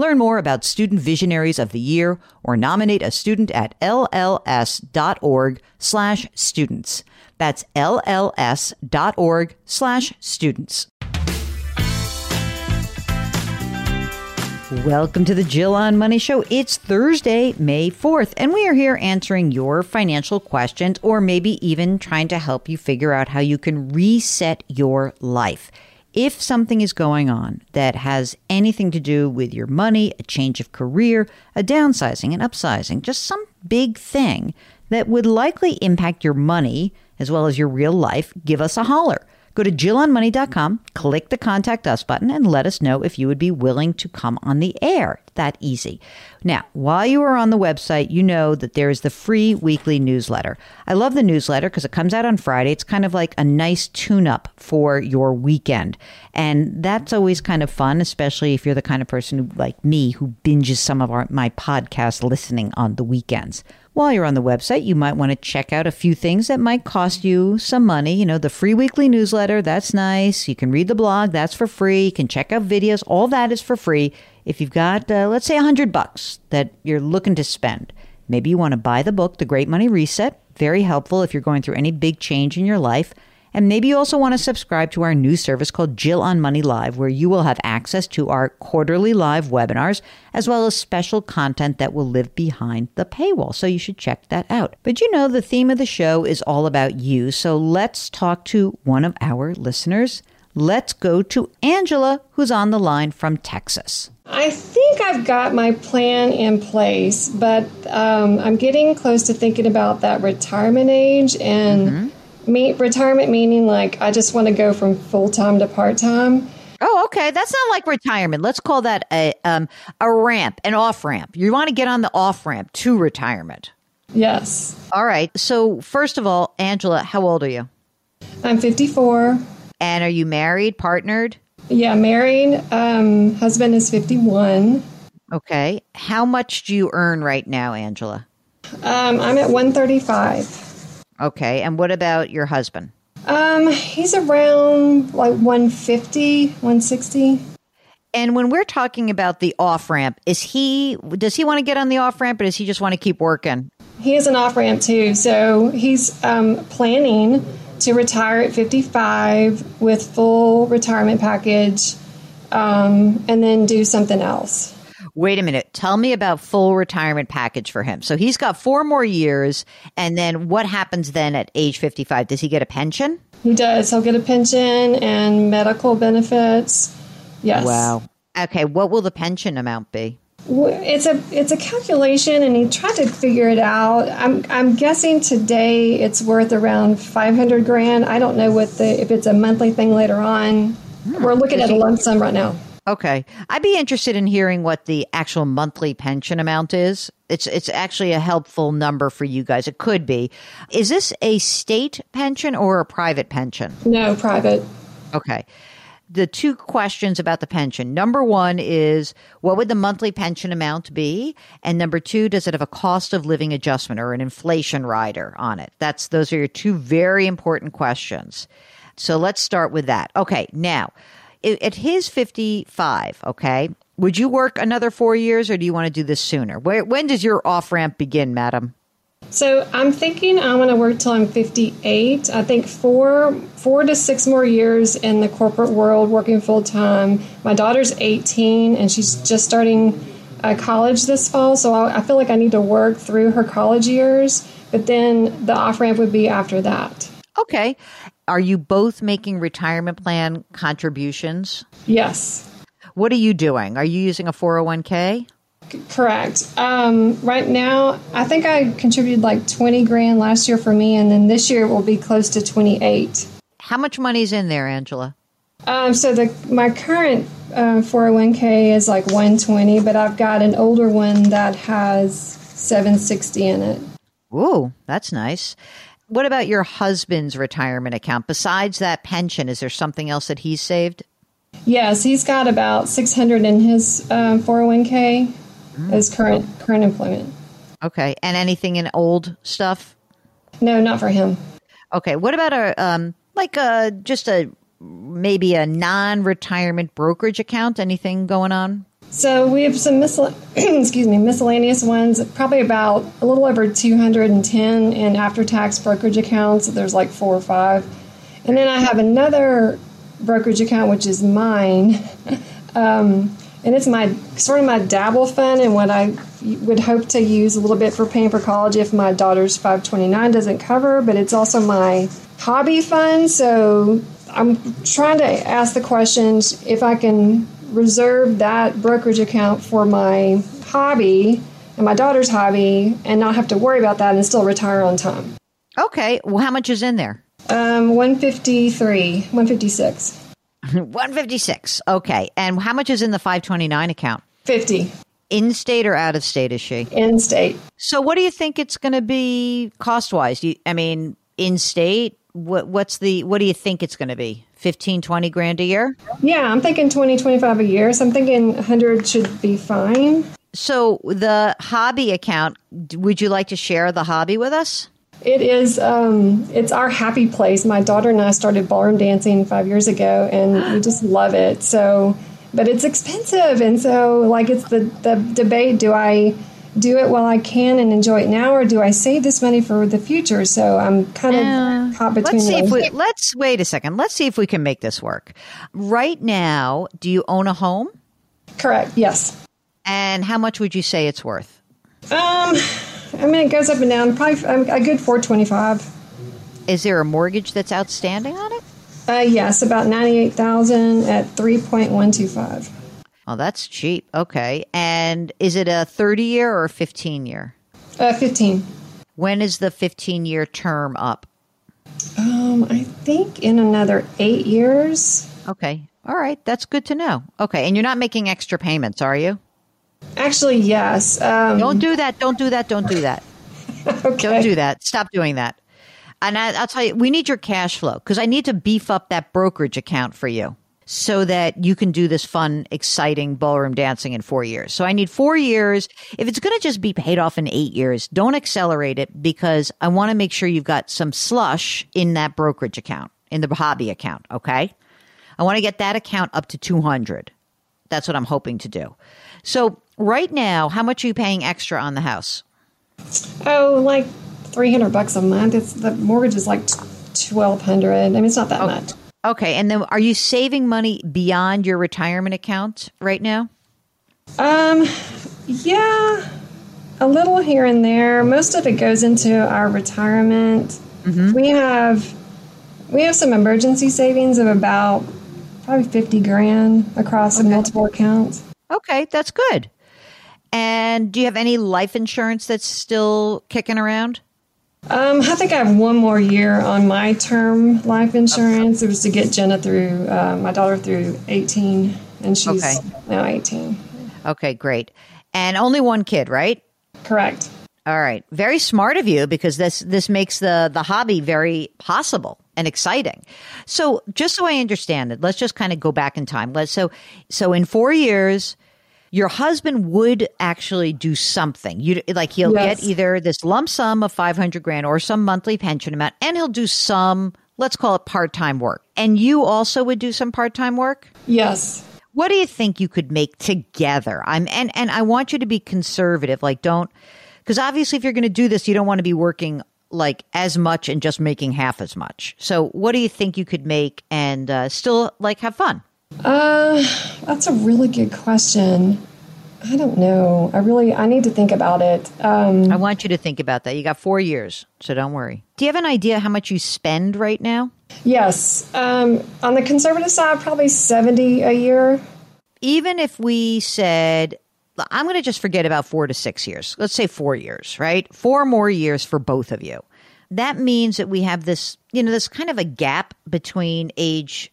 Learn more about Student Visionaries of the Year or nominate a student at lls.org slash students. That's lls.org slash students. Welcome to the Jill on Money Show. It's Thursday, May 4th, and we are here answering your financial questions or maybe even trying to help you figure out how you can reset your life if something is going on that has anything to do with your money, a change of career, a downsizing, an upsizing, just some big thing that would likely impact your money as well as your real life, give us a holler. Go to JillOnMoney.com, click the contact us button, and let us know if you would be willing to come on the air. That easy. Now, while you are on the website, you know that there is the free weekly newsletter. I love the newsletter because it comes out on Friday. It's kind of like a nice tune up for your weekend. And that's always kind of fun, especially if you're the kind of person who, like me, who binges some of our, my podcast listening on the weekends. While you're on the website, you might want to check out a few things that might cost you some money. You know, the free weekly newsletter, that's nice. You can read the blog, that's for free. You can check out videos, all that is for free. If you've got, uh, let's say, a hundred bucks that you're looking to spend, maybe you want to buy the book, The Great Money Reset. Very helpful if you're going through any big change in your life. And maybe you also want to subscribe to our new service called Jill on Money Live, where you will have access to our quarterly live webinars, as well as special content that will live behind the paywall. So you should check that out. But you know, the theme of the show is all about you. So let's talk to one of our listeners. Let's go to Angela, who's on the line from Texas. I think I've got my plan in place, but um, I'm getting close to thinking about that retirement age and. Mm-hmm me, retirement meaning like I just want to go from full time to part time. Oh, okay. That's not like retirement. Let's call that a um, a ramp, an off ramp. You want to get on the off ramp to retirement. Yes. All right. So first of all, Angela, how old are you? I'm 54. And are you married, partnered? Yeah, married. Um, husband is 51. Okay. How much do you earn right now, Angela? Um, I'm at 135. Okay. And what about your husband? Um, he's around like 150, 160. And when we're talking about the off ramp, is he does he want to get on the off ramp or does he just want to keep working? He is an off ramp too. So he's um, planning to retire at 55 with full retirement package um, and then do something else wait a minute, tell me about full retirement package for him. So he's got four more years. And then what happens then at age 55? Does he get a pension? He does. He'll get a pension and medical benefits. Yes. Wow. Okay. What will the pension amount be? It's a it's a calculation, and he tried to figure it out. I'm I'm guessing today it's worth around five hundred grand. I don't know what the if it's a monthly thing later on. Hmm. We're looking at a lump sum right now. Okay. I'd be interested in hearing what the actual monthly pension amount is. It's it's actually a helpful number for you guys. It could be. Is this a state pension or a private pension? No, private. Okay. The two questions about the pension. Number one is what would the monthly pension amount be? And number two, does it have a cost of living adjustment or an inflation rider on it? That's those are your two very important questions. So let's start with that. Okay, now at his 55, okay, Would you work another four years or do you want to do this sooner? Where, when does your off ramp begin, madam? So I'm thinking I'm going to work till I'm 58. I think four four to six more years in the corporate world, working full time. My daughter's 18 and she's just starting uh, college this fall, so I, I feel like I need to work through her college years. But then the off ramp would be after that. Okay. Are you both making retirement plan contributions? Yes. What are you doing? Are you using a 401k? Correct. Um, right now, I think I contributed like 20 grand last year for me, and then this year it will be close to 28. How much money's in there, Angela? Um, so the my current uh, 401k is like 120, but I've got an older one that has 760 in it. Ooh, that's nice. What about your husband's retirement account? Besides that pension, is there something else that he's saved? Yes, he's got about 600 in his uh, 401k, mm. his current current employment. Okay, and anything in old stuff? No, not for him. Okay, what about a um, like a just a maybe a non-retirement brokerage account? Anything going on? So we have some excuse me miscellaneous ones, probably about a little over 210 in after-tax brokerage accounts. There's like four or five, and then I have another brokerage account which is mine, um, and it's my sort of my dabble fund and what I would hope to use a little bit for paying for college if my daughter's 529 doesn't cover. But it's also my hobby fund, so I'm trying to ask the questions if I can reserve that brokerage account for my hobby and my daughter's hobby and not have to worry about that and still retire on time. Okay. Well, how much is in there? Um, 153, 156. 156. Okay. And how much is in the 529 account? 50. In state or out of state is she? In state. So what do you think it's going to be cost wise? I mean, in state, what what's the what do you think it's going to be 15 20 grand a year? Yeah i'm thinking 20 25 a year so i'm thinking 100 should be fine. So the hobby account would you like to share the hobby with us? It is um, it's our happy place. My daughter and i started ballroom dancing five years ago and we just love it. So but it's expensive and so like it's the the debate do i do it while I can and enjoy it now, or do I save this money for the future? So I'm kind of uh, caught between. Let's see if we, let's wait a second. Let's see if we can make this work. Right now, do you own a home? Correct. Yes. And how much would you say it's worth? Um, I mean, it goes up and down. Probably um, a good four twenty-five. Is there a mortgage that's outstanding on it? Uh, yes, about ninety-eight thousand at three point one two five. Oh, that's cheap. Okay. And is it a 30 year or a 15 year? Uh, 15. When is the 15 year term up? Um, I think in another eight years. Okay. All right. That's good to know. Okay. And you're not making extra payments, are you? Actually, yes. Um, don't do that. Don't do that. Don't do that. okay. Don't do that. Stop doing that. And I, I'll tell you, we need your cash flow because I need to beef up that brokerage account for you so that you can do this fun, exciting ballroom dancing in four years. So I need four years. If it's going to just be paid off in eight years, don't accelerate it because I want to make sure you've got some slush in that brokerage account, in the hobby account. Okay. I want to get that account up to 200. That's what I'm hoping to do. So right now, how much are you paying extra on the house? Oh, like 300 bucks a month. It's the mortgage is like 1200. I mean, it's not that okay. much. Okay, and then are you saving money beyond your retirement account right now? Um, yeah, a little here and there. Most of it goes into our retirement. Mm-hmm. We have we have some emergency savings of about probably fifty grand across okay. multiple accounts. Okay, that's good. And do you have any life insurance that's still kicking around? Um, I think I have one more year on my term life insurance. It was to get Jenna through uh, my daughter through 18, and she's okay. now 18. Okay, great. And only one kid, right? Correct. All right. Very smart of you because this this makes the the hobby very possible and exciting. So, just so I understand it, let's just kind of go back in time. Let's so so in 4 years your husband would actually do something. You like he'll yes. get either this lump sum of 500 grand or some monthly pension amount and he'll do some let's call it part-time work. And you also would do some part-time work? Yes. What do you think you could make together? I'm and and I want you to be conservative. Like don't because obviously if you're going to do this, you don't want to be working like as much and just making half as much. So what do you think you could make and uh, still like have fun? Uh, that's a really good question. I don't know. I really I need to think about it. Um, I want you to think about that. You got four years, so don't worry. Do you have an idea how much you spend right now? Yes. Um, on the conservative side, probably seventy a year. Even if we said, I'm going to just forget about four to six years. Let's say four years, right? Four more years for both of you. That means that we have this, you know, this kind of a gap between age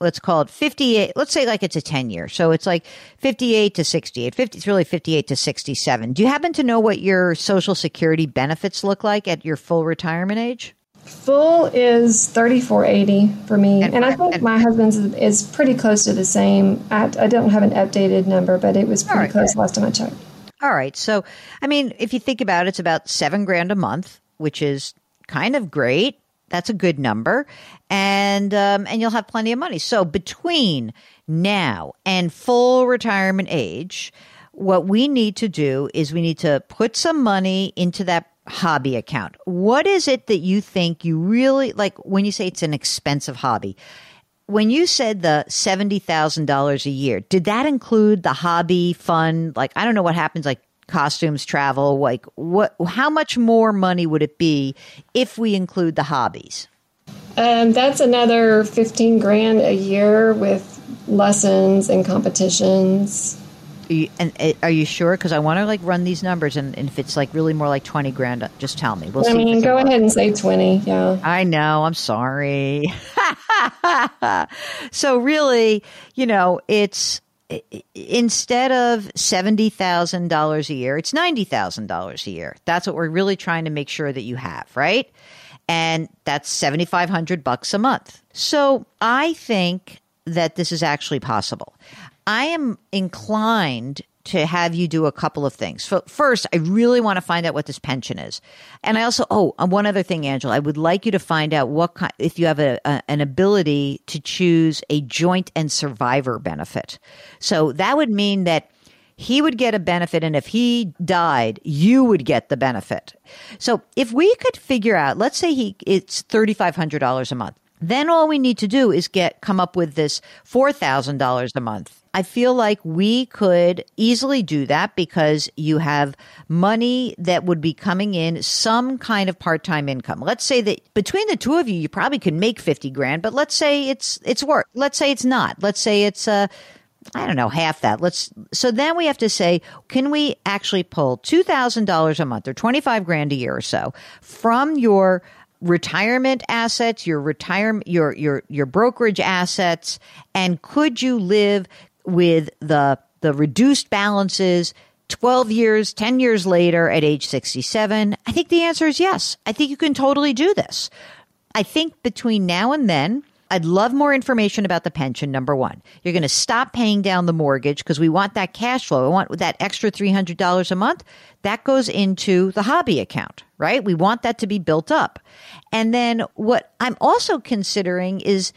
let's call it 58 let's say like it's a 10 year. So it's like 58 to 68 50 it's really 58 to 67 do you happen to know what your social security benefits look like at your full retirement age? Full is 3480 for me. And, and i think and, my husband's is pretty close to the same. I, I don't have an updated number but it was pretty right, close last time i checked. All right. So i mean if you think about it it's about seven grand a month which is kind of great that's a good number, and um, and you'll have plenty of money. So between now and full retirement age, what we need to do is we need to put some money into that hobby account. What is it that you think you really like when you say it's an expensive hobby? When you said the $70,000 a year, did that include the hobby fund? Like, I don't know what happens, like costumes, travel, like what how much more money would it be if we include the hobbies? Um, that's another 15 grand a year with lessons and competitions. Are you, and uh, are you sure? Because I want to like run these numbers, and, and, if it's like really more like twenty grand, uh, just tell me. We'll I mean, go ahead and say twenty. Yeah, I know. I'm sorry. so really, you know, it's instead of $70,000 a year, it's $90,000 a year. That's what we're really trying to make sure that you have, right? And that's 7500 bucks a month. So I think that this is actually possible. I am inclined to have you do a couple of things. First, I really want to find out what this pension is. And I also, oh, uh, one other thing, Angela, I would like you to find out what kind, if you have a, a, an ability to choose a joint and survivor benefit. So that would mean that he would get a benefit and if he died you would get the benefit so if we could figure out let's say he it's $3500 a month then all we need to do is get come up with this $4000 a month I feel like we could easily do that because you have money that would be coming in some kind of part-time income. Let's say that between the two of you, you probably could make 50 grand, but let's say it's, it's work. Let's say it's not. Let's say it's, uh, I don't know, half that. Let's, so then we have to say, can we actually pull $2,000 a month or 25 grand a year or so from your retirement assets, your retirement, your, your, your brokerage assets, and could you live with the the reduced balances 12 years, 10 years later at age 67? I think the answer is yes. I think you can totally do this. I think between now and then, I'd love more information about the pension. Number one, you're going to stop paying down the mortgage because we want that cash flow. We want that extra $300 a month. That goes into the hobby account, right? We want that to be built up. And then what I'm also considering is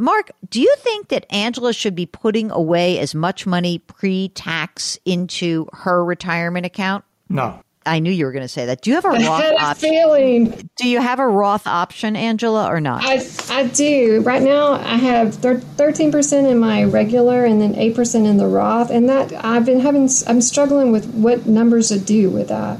Mark, do you think that Angela should be putting away as much money pre tax into her retirement account? No. I knew you were going to say that. Do you have a Roth I had a option? Feeling. Do you have a Roth option, Angela, or not? I, I do. Right now, I have thirteen percent in my regular, and then eight percent in the Roth. And that I've been having. I'm struggling with what numbers to do with that.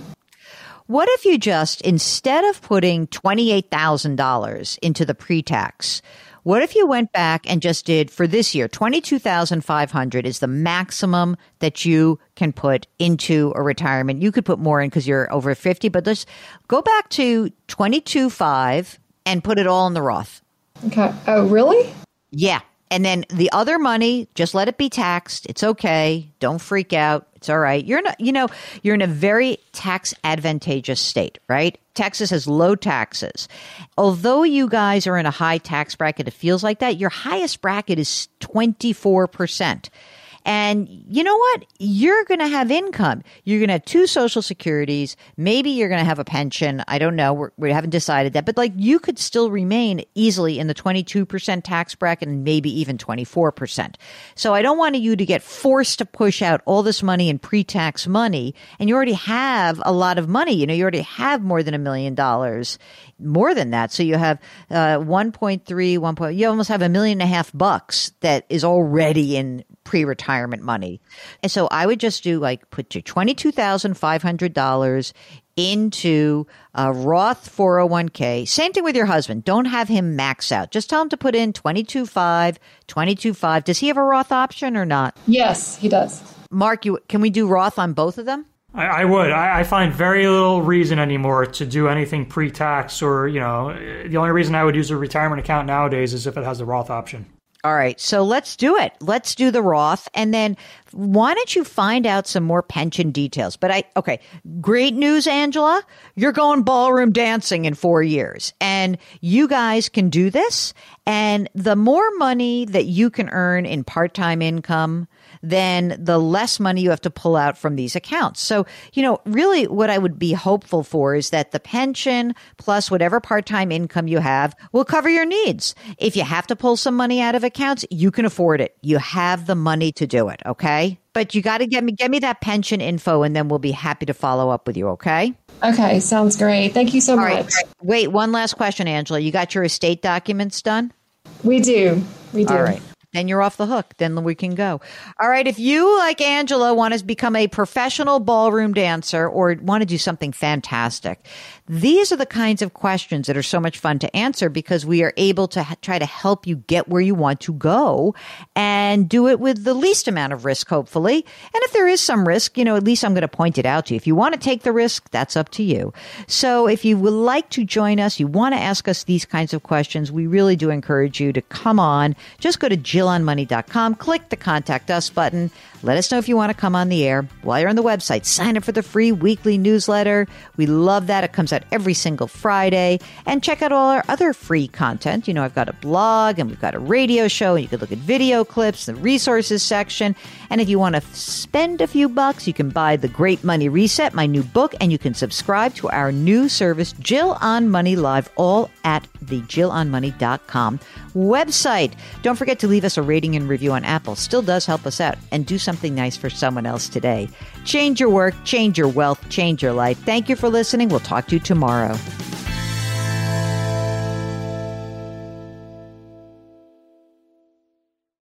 What if you just instead of putting twenty eight thousand dollars into the pre tax? What if you went back and just did for this year, 22,500 is the maximum that you can put into a retirement. You could put more in because you're over 50, but let's go back to 22.5 and put it all in the Roth. Okay. Oh, really? Yeah. And then the other money, just let it be taxed. It's okay. Don't freak out. It's all right. You're not, you know, you're in a very tax advantageous state, right? Texas has low taxes. Although you guys are in a high tax bracket, it feels like that. Your highest bracket is 24%. And you know what? You're going to have income. You're going to have two social securities. Maybe you're going to have a pension. I don't know. We're, we have not decided that. But like you could still remain easily in the 22% tax bracket and maybe even 24%. So I don't want you to get forced to push out all this money in pre tax money. And you already have a lot of money. You know, you already have more than a million dollars, more than that. So you have uh, 1.3, 1. Point, you almost have a million and a half bucks that is already in pre retirement money. And so I would just do like put your $22,500 into a Roth 401k. Same thing with your husband. Don't have him max out. Just tell him to put in 22.5, 22.5. Does he have a Roth option or not? Yes, he does. Mark, you, can we do Roth on both of them? I, I would. I, I, find very little reason anymore to do anything pre-tax, or you know, the only reason I would use a retirement account nowadays is if it has the Roth option. All right, so let's do it. Let's do the Roth, and then why don't you find out some more pension details? But I, okay, great news, Angela. You're going ballroom dancing in four years, and you guys can do this. And the more money that you can earn in part time income, then the less money you have to pull out from these accounts. So, you know, really what I would be hopeful for is that the pension plus whatever part time income you have will cover your needs. If you have to pull some money out of accounts, you can afford it. You have the money to do it. Okay. But you got to get me, get me that pension info and then we'll be happy to follow up with you. Okay. Okay. Sounds great. Thank you so All much. Right. Wait, one last question, Angela. You got your estate documents done? We do. We do. All right then you're off the hook. Then we can go. All right. If you, like Angela, want to become a professional ballroom dancer or want to do something fantastic, these are the kinds of questions that are so much fun to answer because we are able to ha- try to help you get where you want to go and do it with the least amount of risk, hopefully. And if there is some risk, you know, at least I'm going to point it out to you. If you want to take the risk, that's up to you. So if you would like to join us, you want to ask us these kinds of questions, we really do encourage you to come on. Just go to JillOnMoney.com, click the contact us button. Let us know if you want to come on the air. While you're on the website, sign up for the free weekly newsletter. We love that. It comes out every single Friday. And check out all our other free content. You know, I've got a blog and we've got a radio show, and you can look at video clips, the resources section. And if you want to spend a few bucks, you can buy The Great Money Reset, my new book, and you can subscribe to our new service, Jill on Money Live, all at the JillOnMoney.com website. Don't forget to leave us a rating and review on Apple. Still does help us out. And do something nice for someone else today. Change your work, change your wealth, change your life. Thank you for listening. We'll talk to you tomorrow.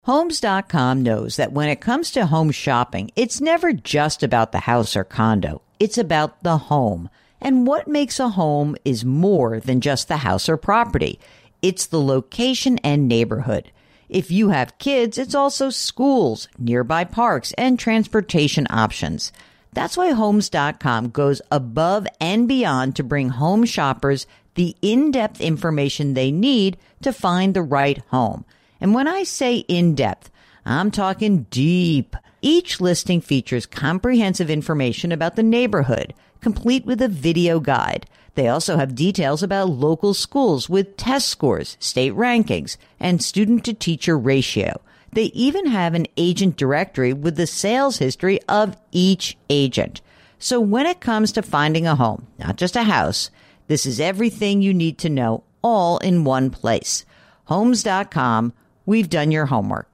Homes.com knows that when it comes to home shopping, it's never just about the house or condo. It's about the home. And what makes a home is more than just the house or property. It's the location and neighborhood. If you have kids, it's also schools, nearby parks, and transportation options. That's why Homes.com goes above and beyond to bring home shoppers the in-depth information they need to find the right home. And when I say in-depth, I'm talking deep. Each listing features comprehensive information about the neighborhood, complete with a video guide. They also have details about local schools with test scores, state rankings, and student to teacher ratio. They even have an agent directory with the sales history of each agent. So when it comes to finding a home, not just a house, this is everything you need to know all in one place. Homes.com, we've done your homework.